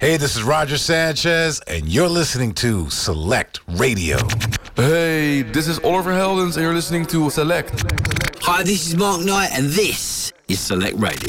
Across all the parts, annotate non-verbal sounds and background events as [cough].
Hey, this is Roger Sanchez, and you're listening to Select Radio. Hey, this is Oliver Heldens, and you're listening to Select. Hi, this is Mark Knight, and this is Select Radio.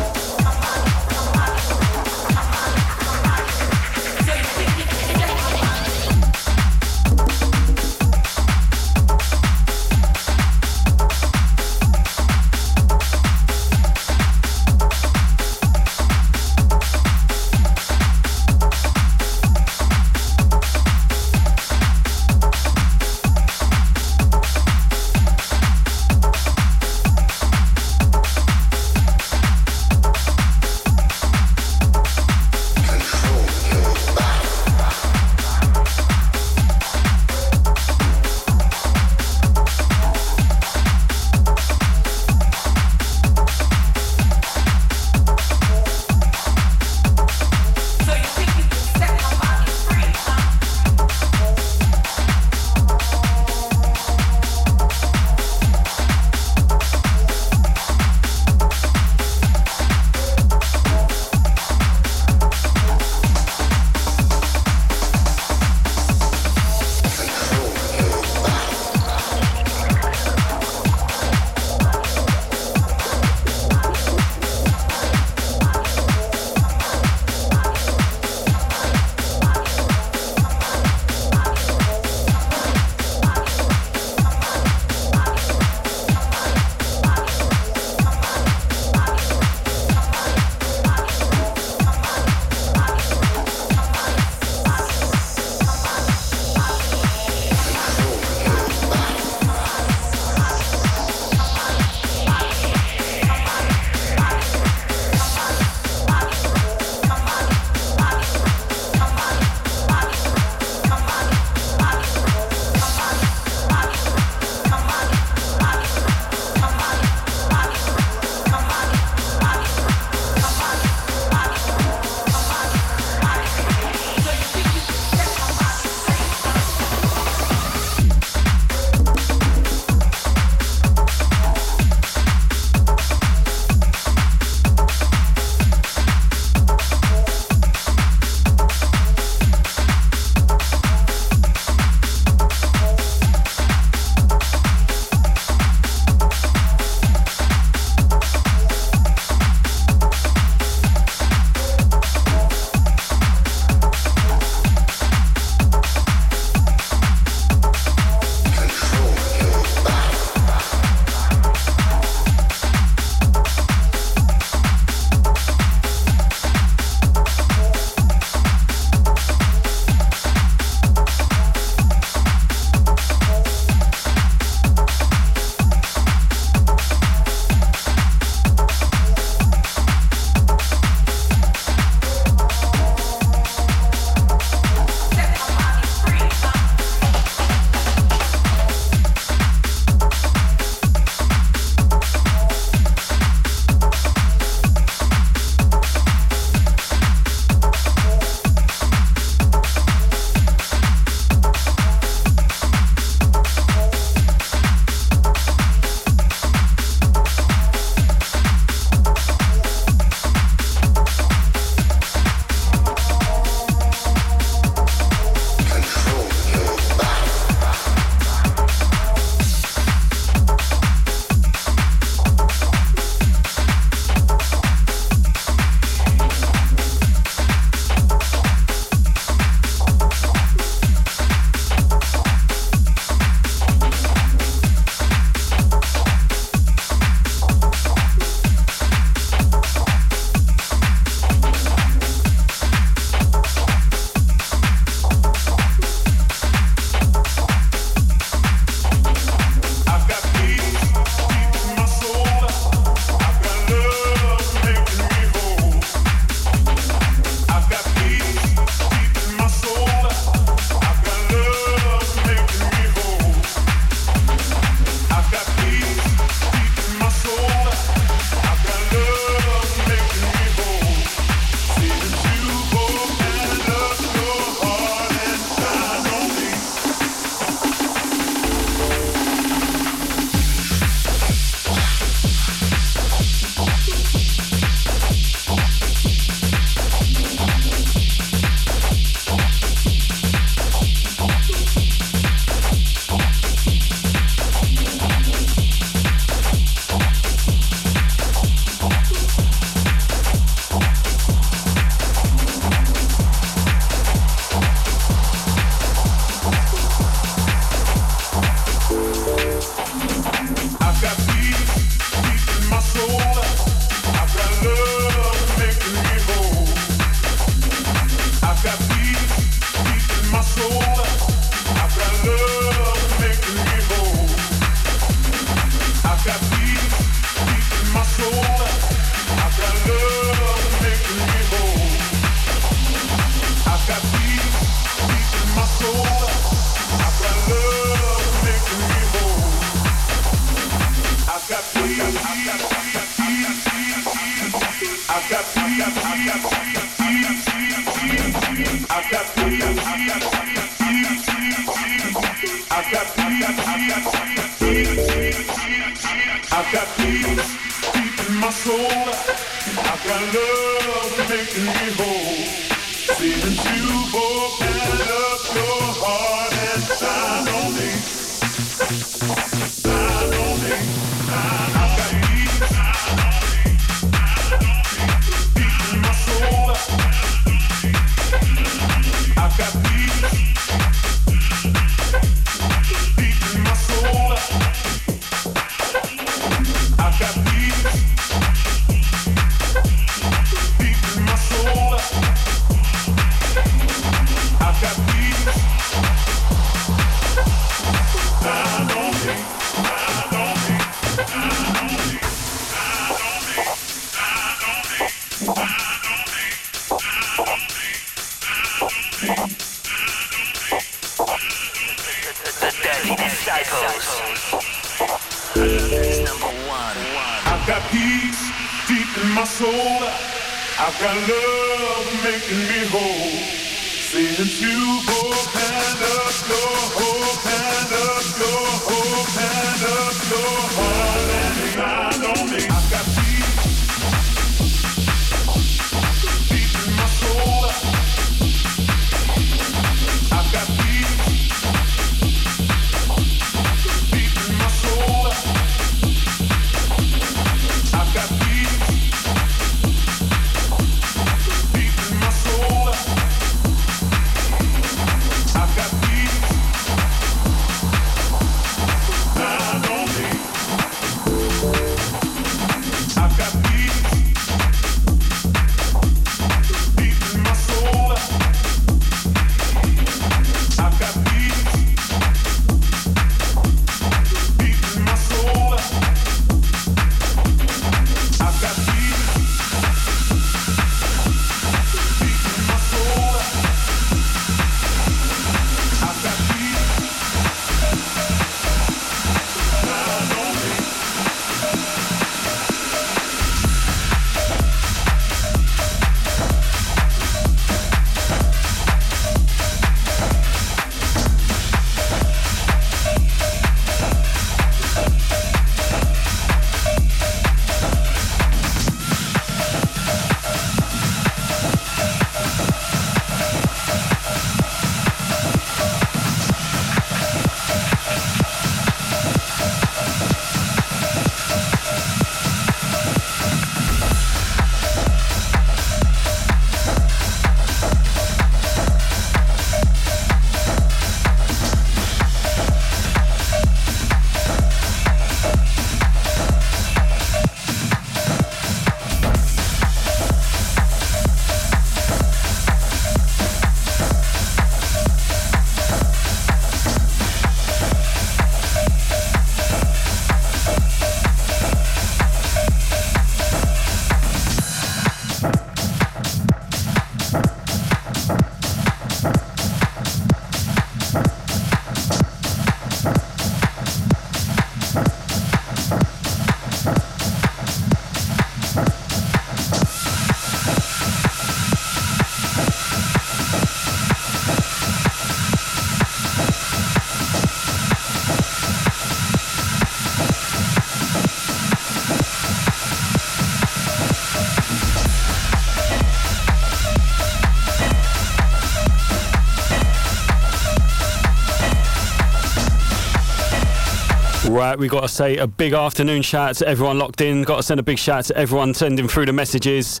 Right, we got to say a big afternoon shout out to everyone locked in. Got to send a big shout out to everyone sending through the messages.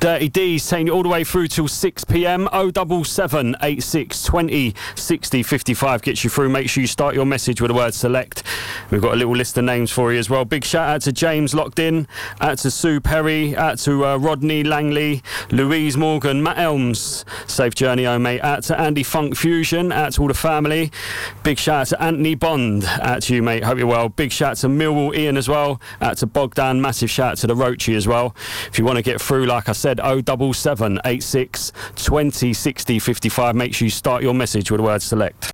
Dirty D's taking it all the way through till 6 pm. 077 86 20 60 55 gets you through. Make sure you start your message with the word select. We've got a little list of names for you as well. Big shout out to James locked in, out to Sue Perry, out to uh, Rodney Langley, Louise Morgan, Matt Elms. Safe journey home, mate. Out to Andy Funk Fusion, out to all the family. Big shout out to Anthony Bond, out to you, mate. Hope you're well. Big shout out to Millwall Ian as well, out to Bogdan. Massive shout out to the Roachy as well. If you want to get through, like I said, 077 86 20 60 55. Make sure you start your message with the word select.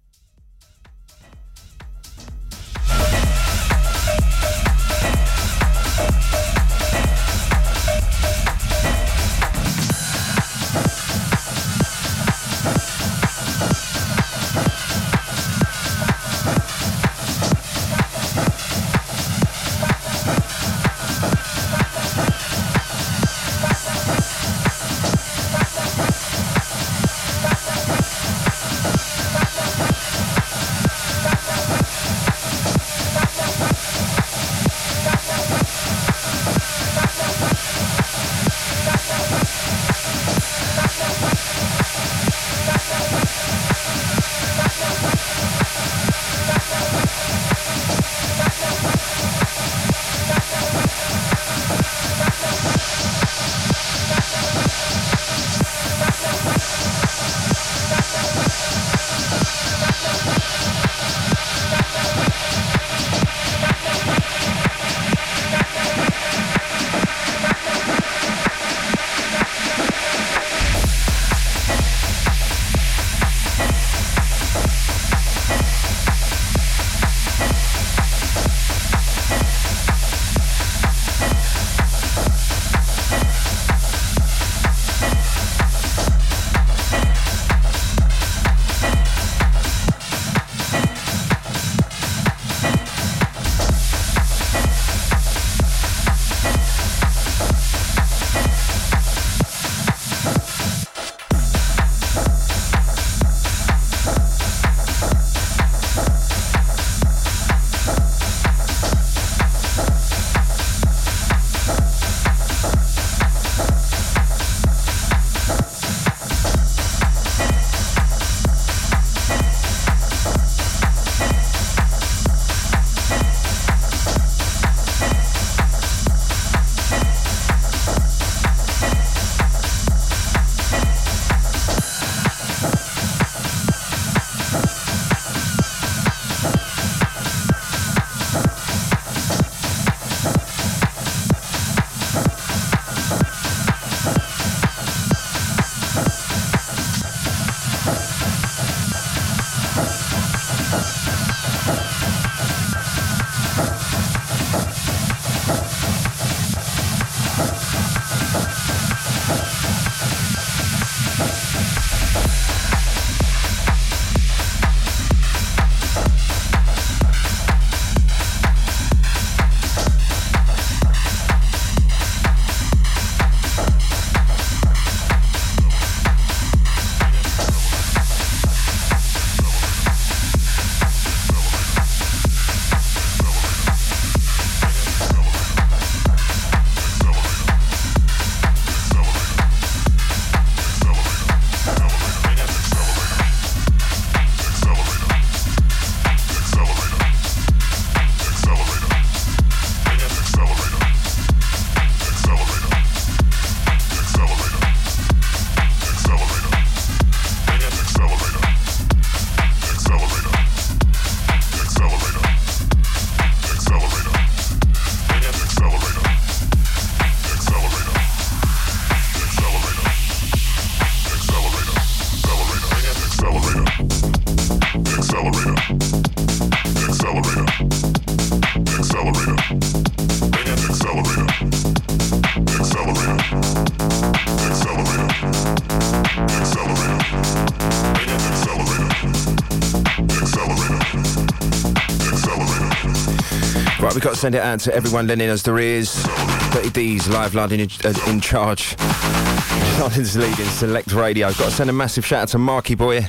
Right, we've got to send it out to everyone lending us their ears. Dirty D's live London in, uh, in charge. [laughs] London's leading select radio. Got to send a massive shout out to Marky Boy.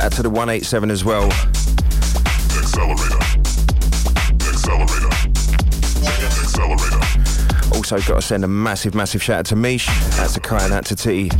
Out to the 187 as well. Also got to send a massive, massive shout out to Mish. Out to Kai and out to T.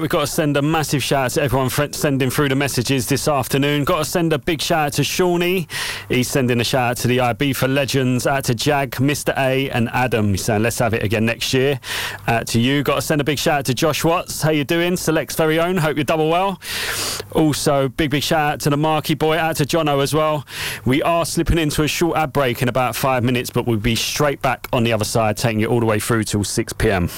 We've got to send a massive shout out to everyone sending through the messages this afternoon. Got to send a big shout out to Shawnee. He's sending a shout out to the IB for Legends, out to Jag, Mr. A, and Adam. He's saying, let's have it again next year. Out to you. Got to send a big shout out to Josh Watts. How you doing? Select's very own. Hope you're double well. Also, big, big shout out to the Marky boy, out to Jono as well. We are slipping into a short ad break in about five minutes, but we'll be straight back on the other side, taking you all the way through till 6 p.m.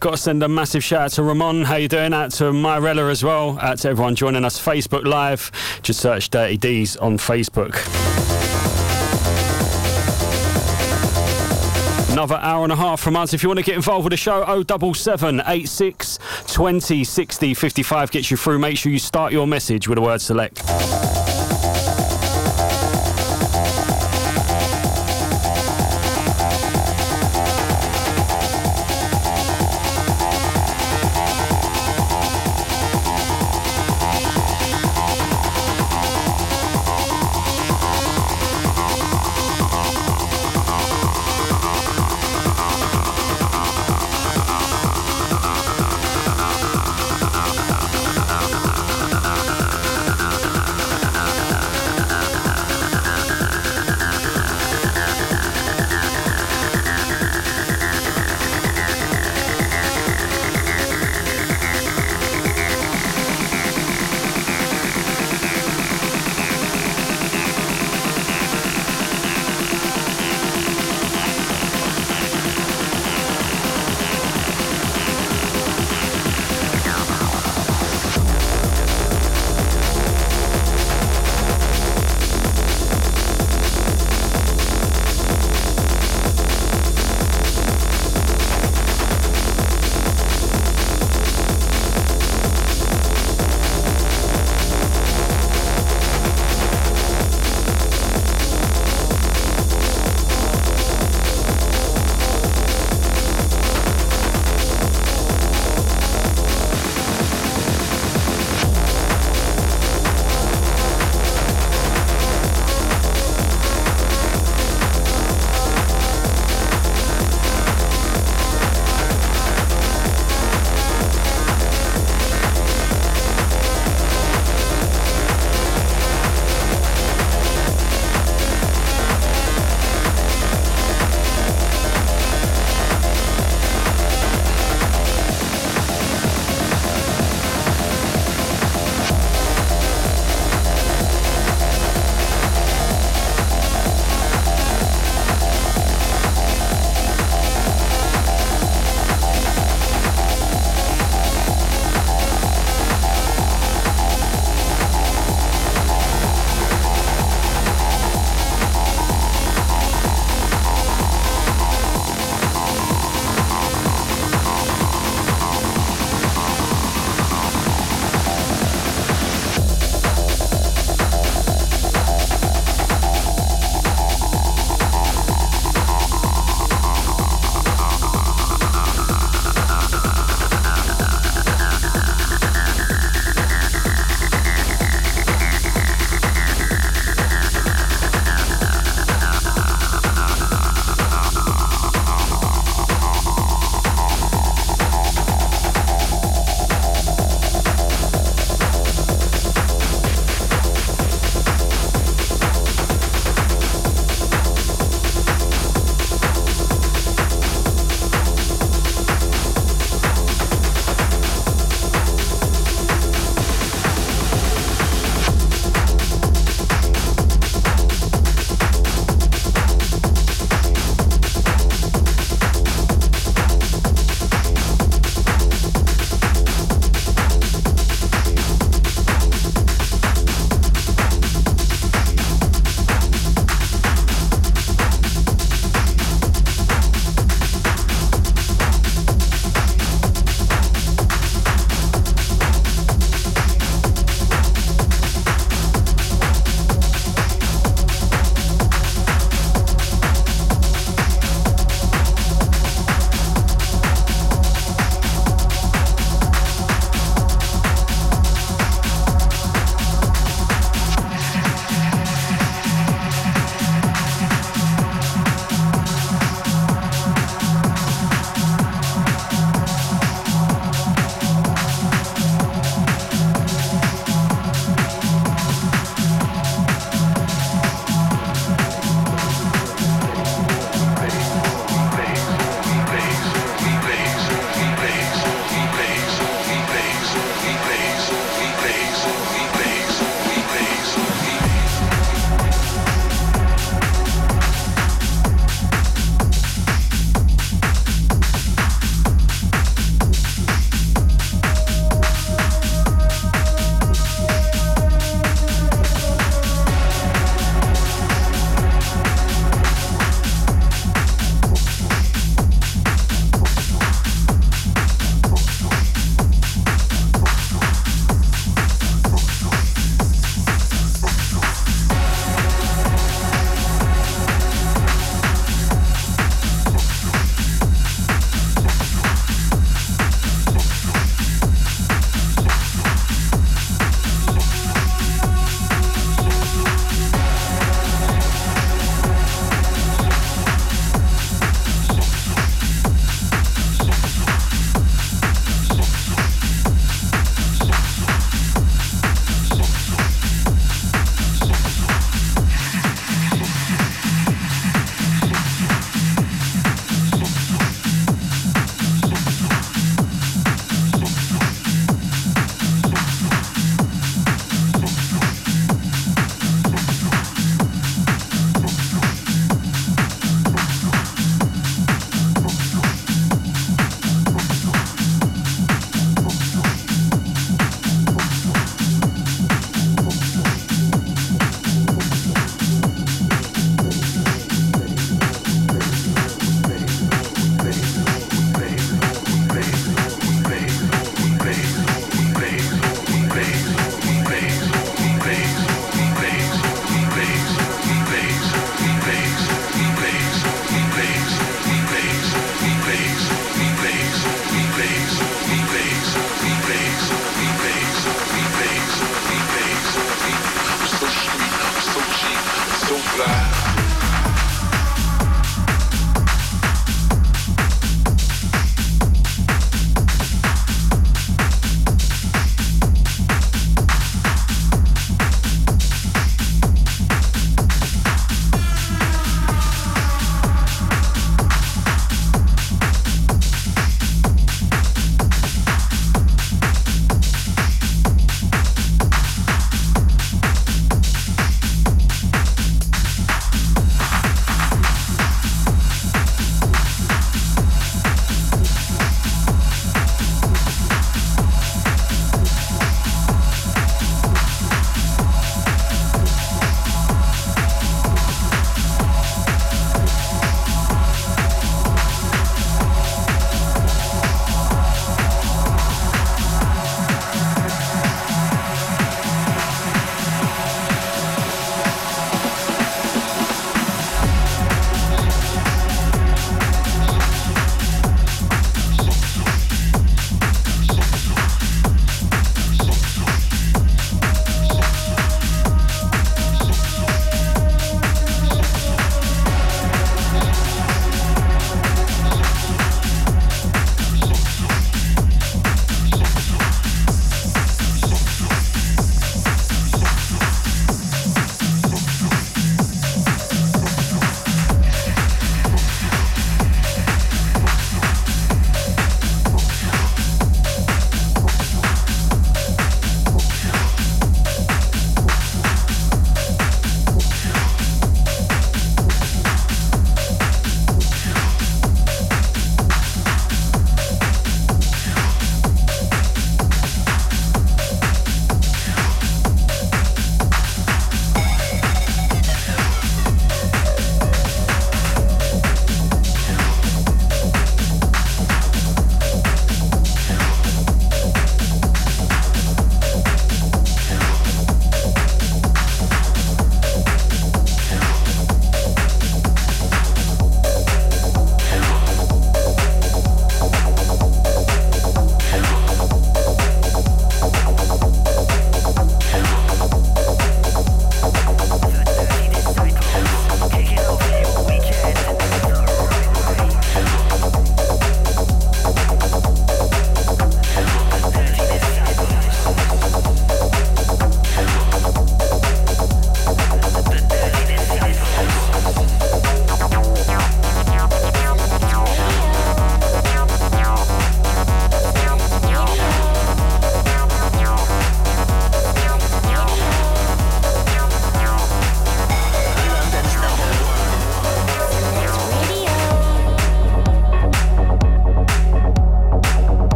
Got to send a massive shout out to Ramon. How you doing? Out to Myrella as well. Out to everyone joining us Facebook Live. Just search Dirty D's on Facebook. Another hour and a half from us. If you want to get involved with the show, 077 86 20 60 55 gets you through. Make sure you start your message with the word select.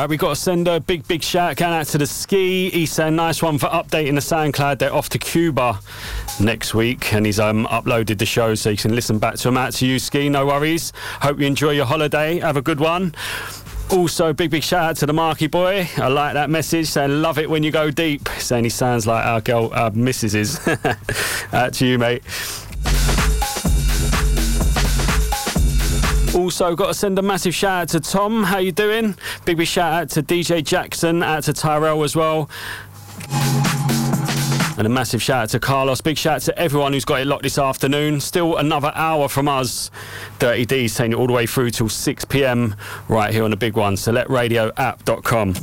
Right, we've got to send a big, big shout out to the ski. He's saying nice one for updating the SoundCloud. They're off to Cuba next week, and he's um, uploaded the show so you can listen back to him. Out to you, ski. No worries. Hope you enjoy your holiday. Have a good one. Also, big, big shout out to the Marky boy. I like that message. Saying love it when you go deep. Saying he sounds like our girl, our missus is. [laughs] out to you, mate. Also, got to send a massive shout out to Tom. How you doing? Big big shout out to DJ Jackson, out to Tyrell as well. And a massive shout out to Carlos. Big shout out to everyone who's got it locked this afternoon. Still another hour from us. Dirty D's taking it all the way through till 6 pm right here on the big one. SelectRadioApp.com.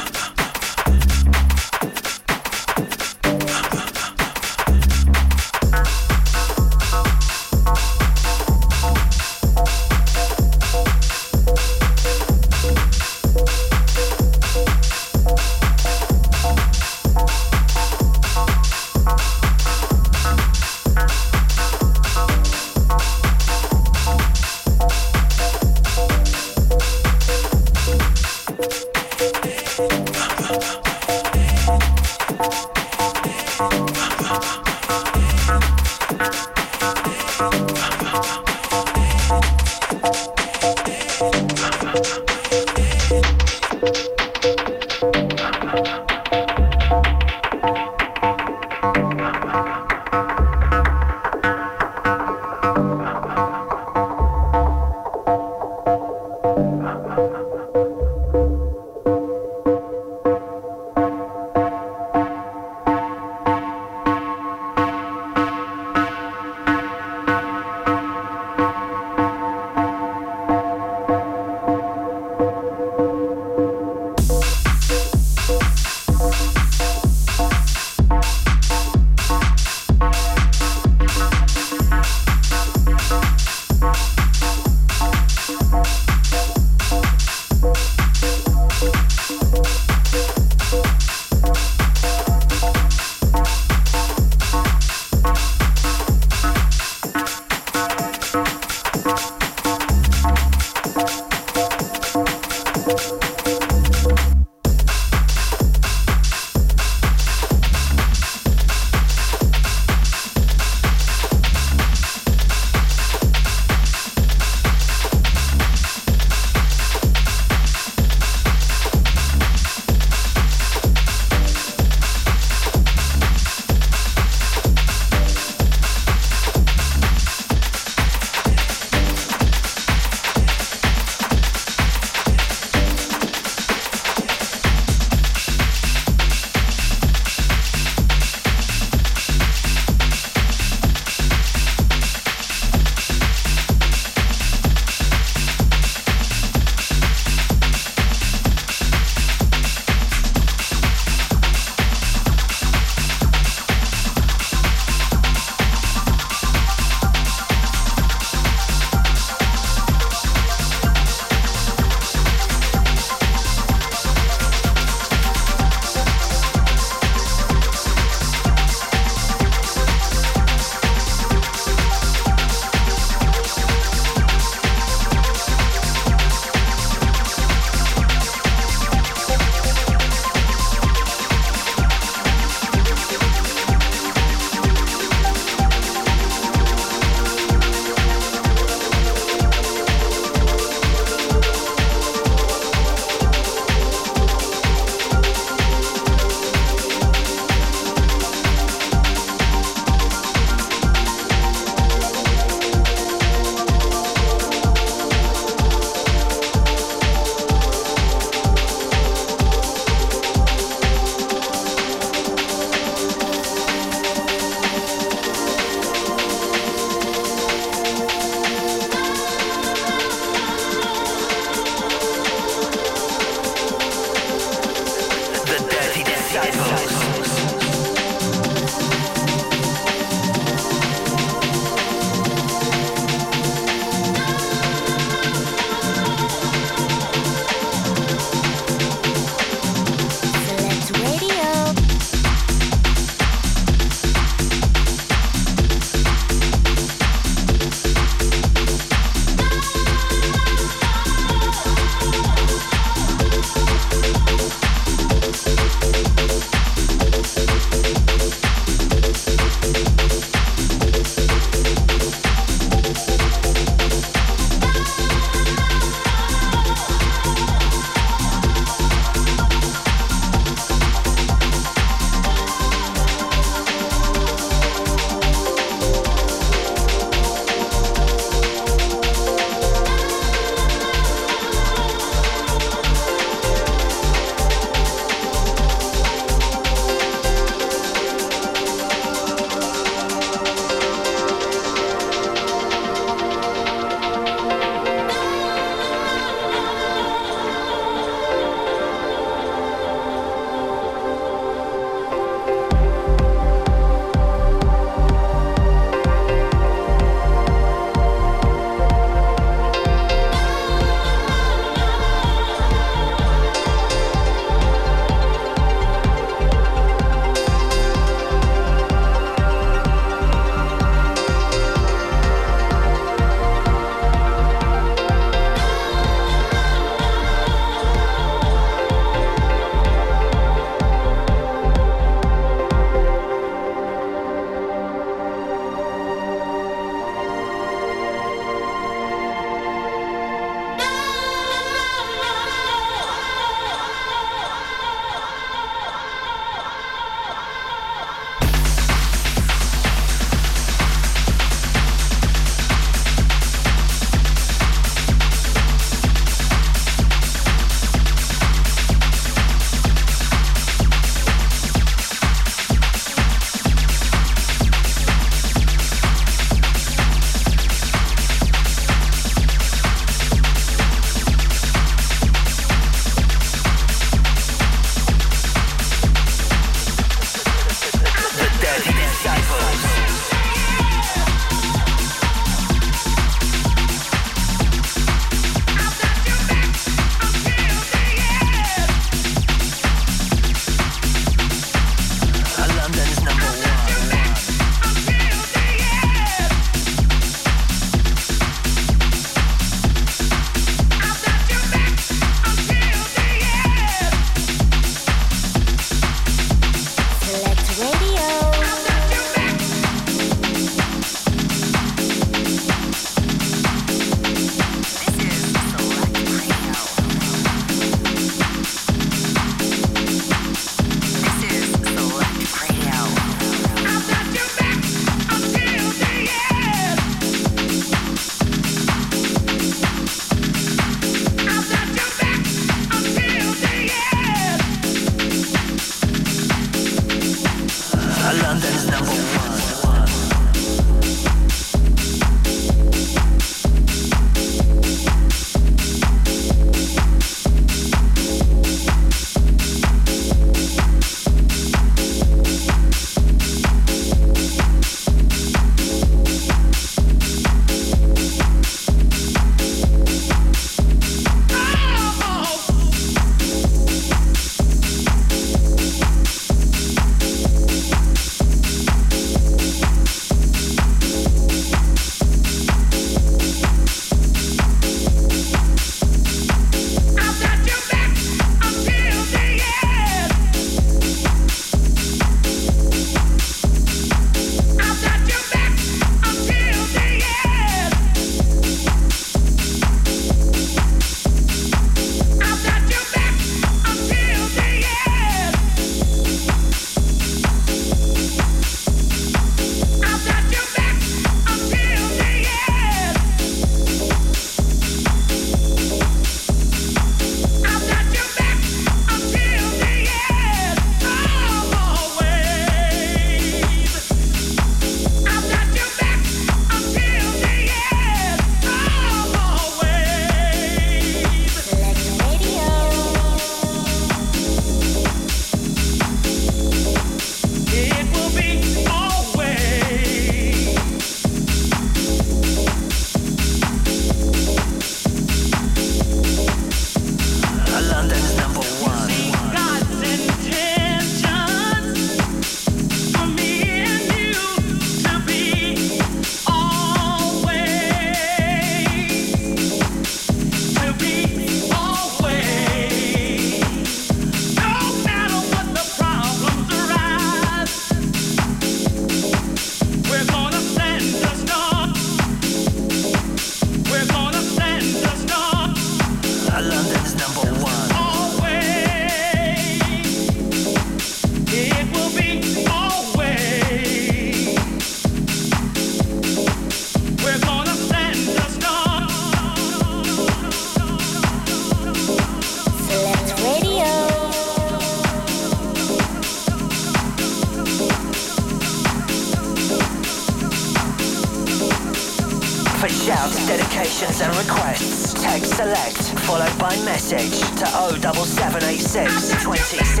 message to 07786 2060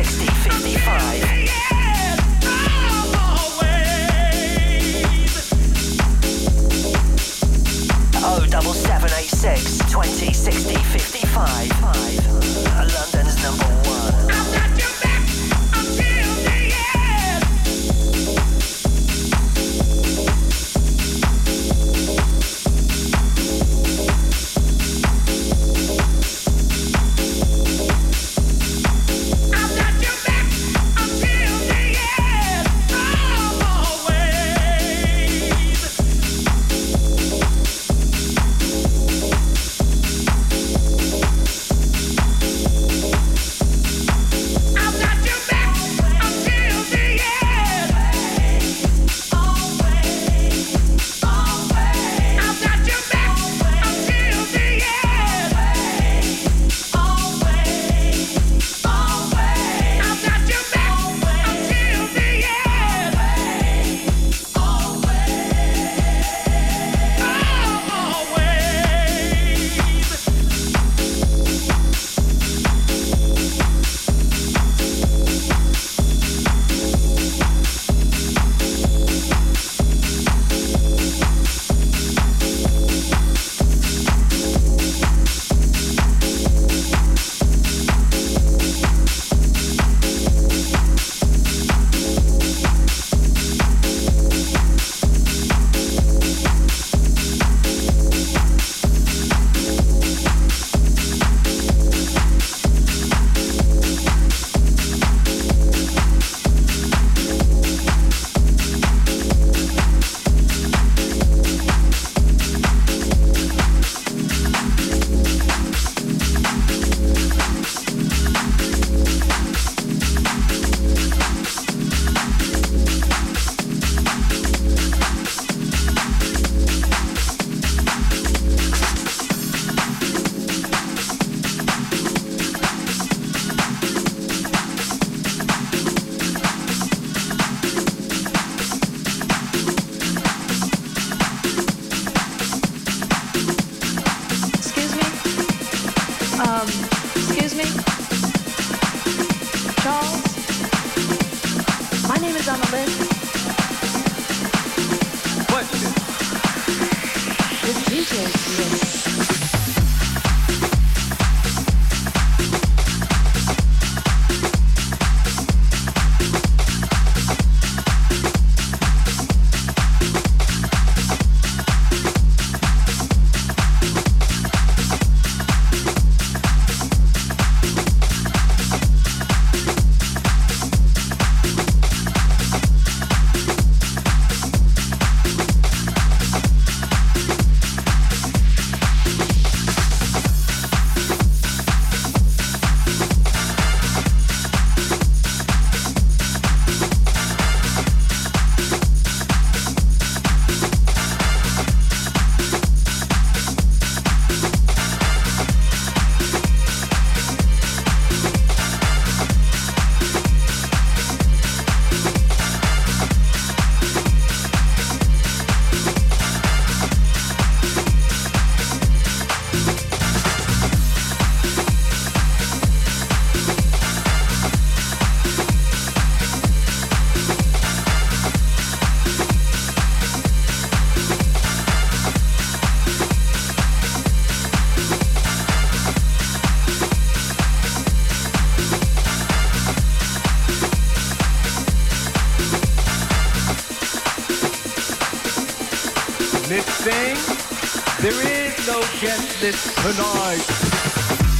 list tonight.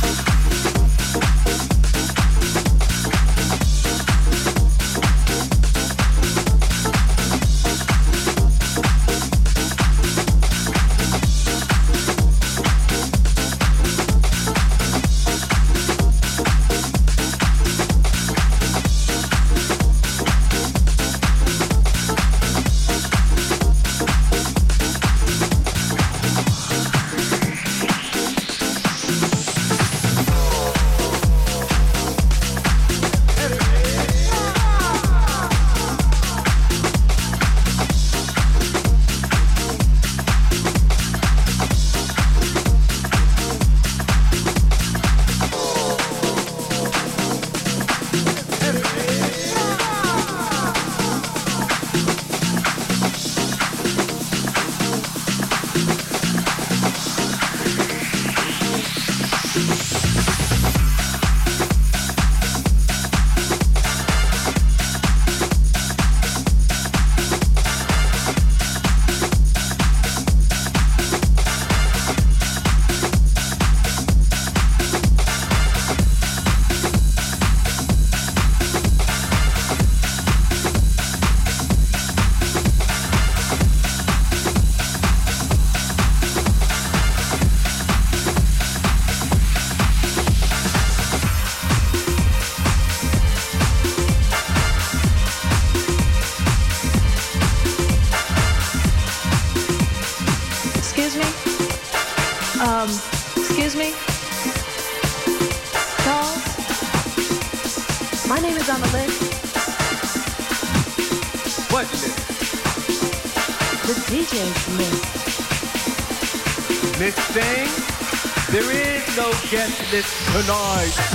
Is this tonight.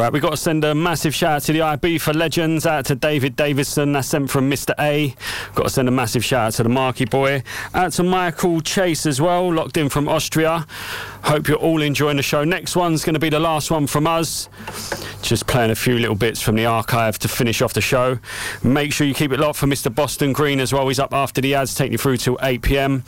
Right, we've got to send a massive shout out to the IB for legends, out to David Davidson, that's sent from Mr. A. Got to send a massive shout out to the Marky Boy, out to Michael Chase as well, locked in from Austria. Hope you're all enjoying the show. Next one's going to be the last one from us. Just playing a few little bits from the archive to finish off the show. Make sure you keep it locked for Mr. Boston Green as well. He's up after the ads, taking you through till 8 pm.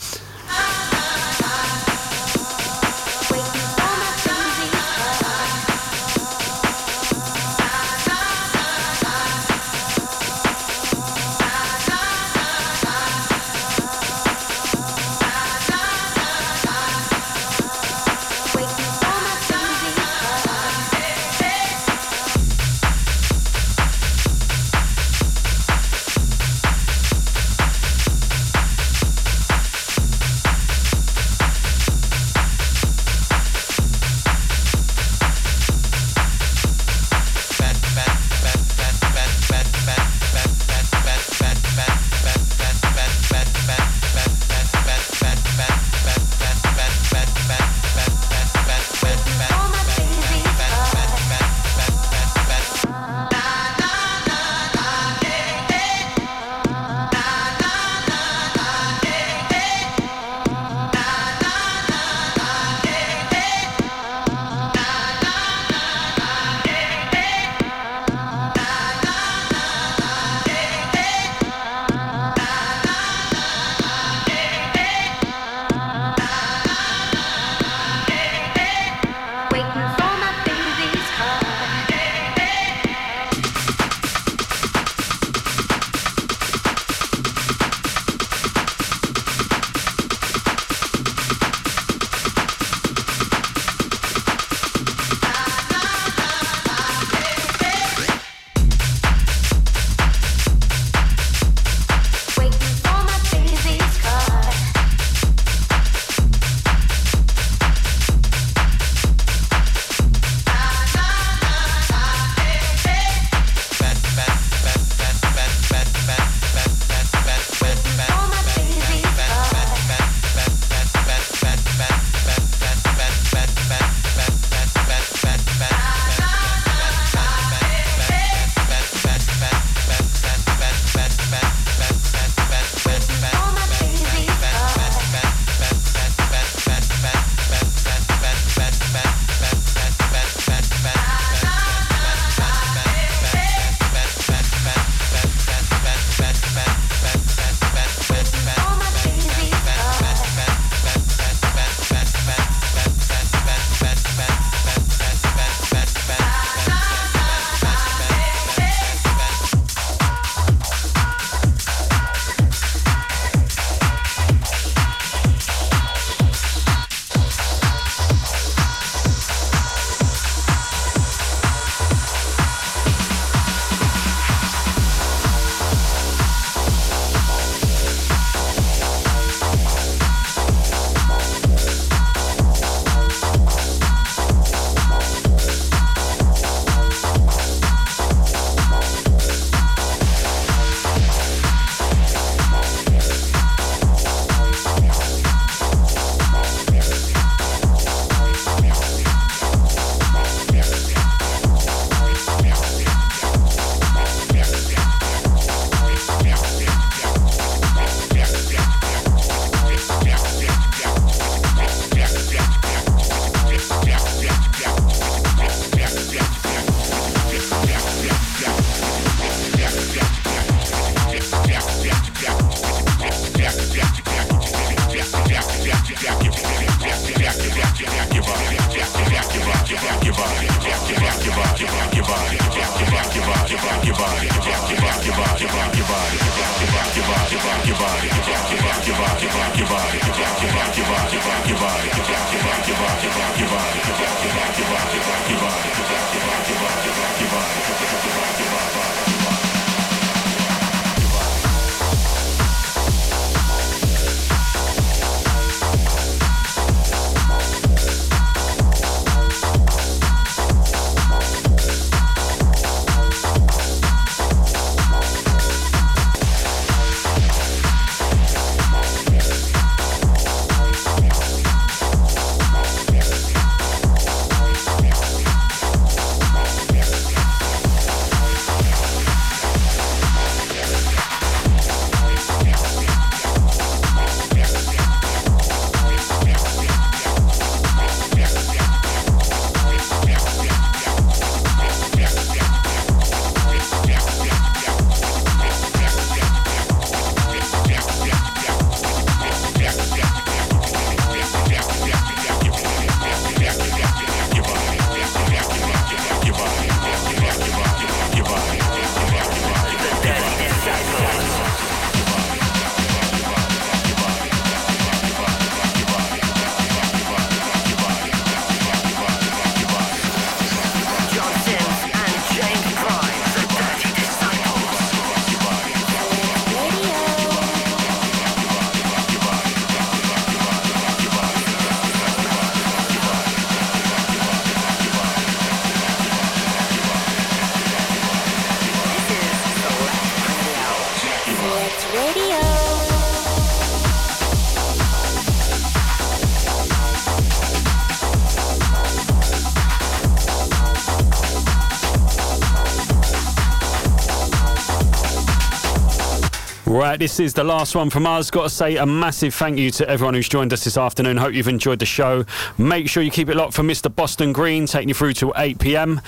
Right, this is the last one from us. Got to say a massive thank you to everyone who's joined us this afternoon. Hope you've enjoyed the show. Make sure you keep it locked for Mr. Boston Green, taking you through till 8 pm.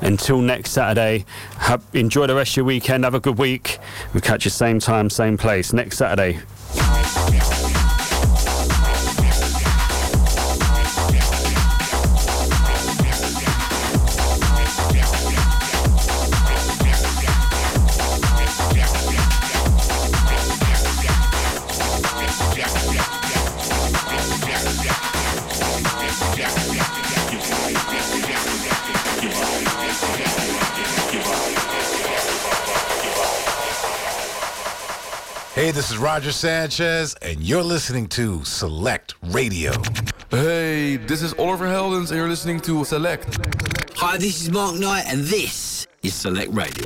Until next Saturday, have, enjoy the rest of your weekend. Have a good week. We'll catch you same time, same place next Saturday. Roger Sanchez, and you're listening to Select Radio. Hey, this is Oliver Heldens, and you're listening to Select. Hi, this is Mark Knight, and this is Select Radio.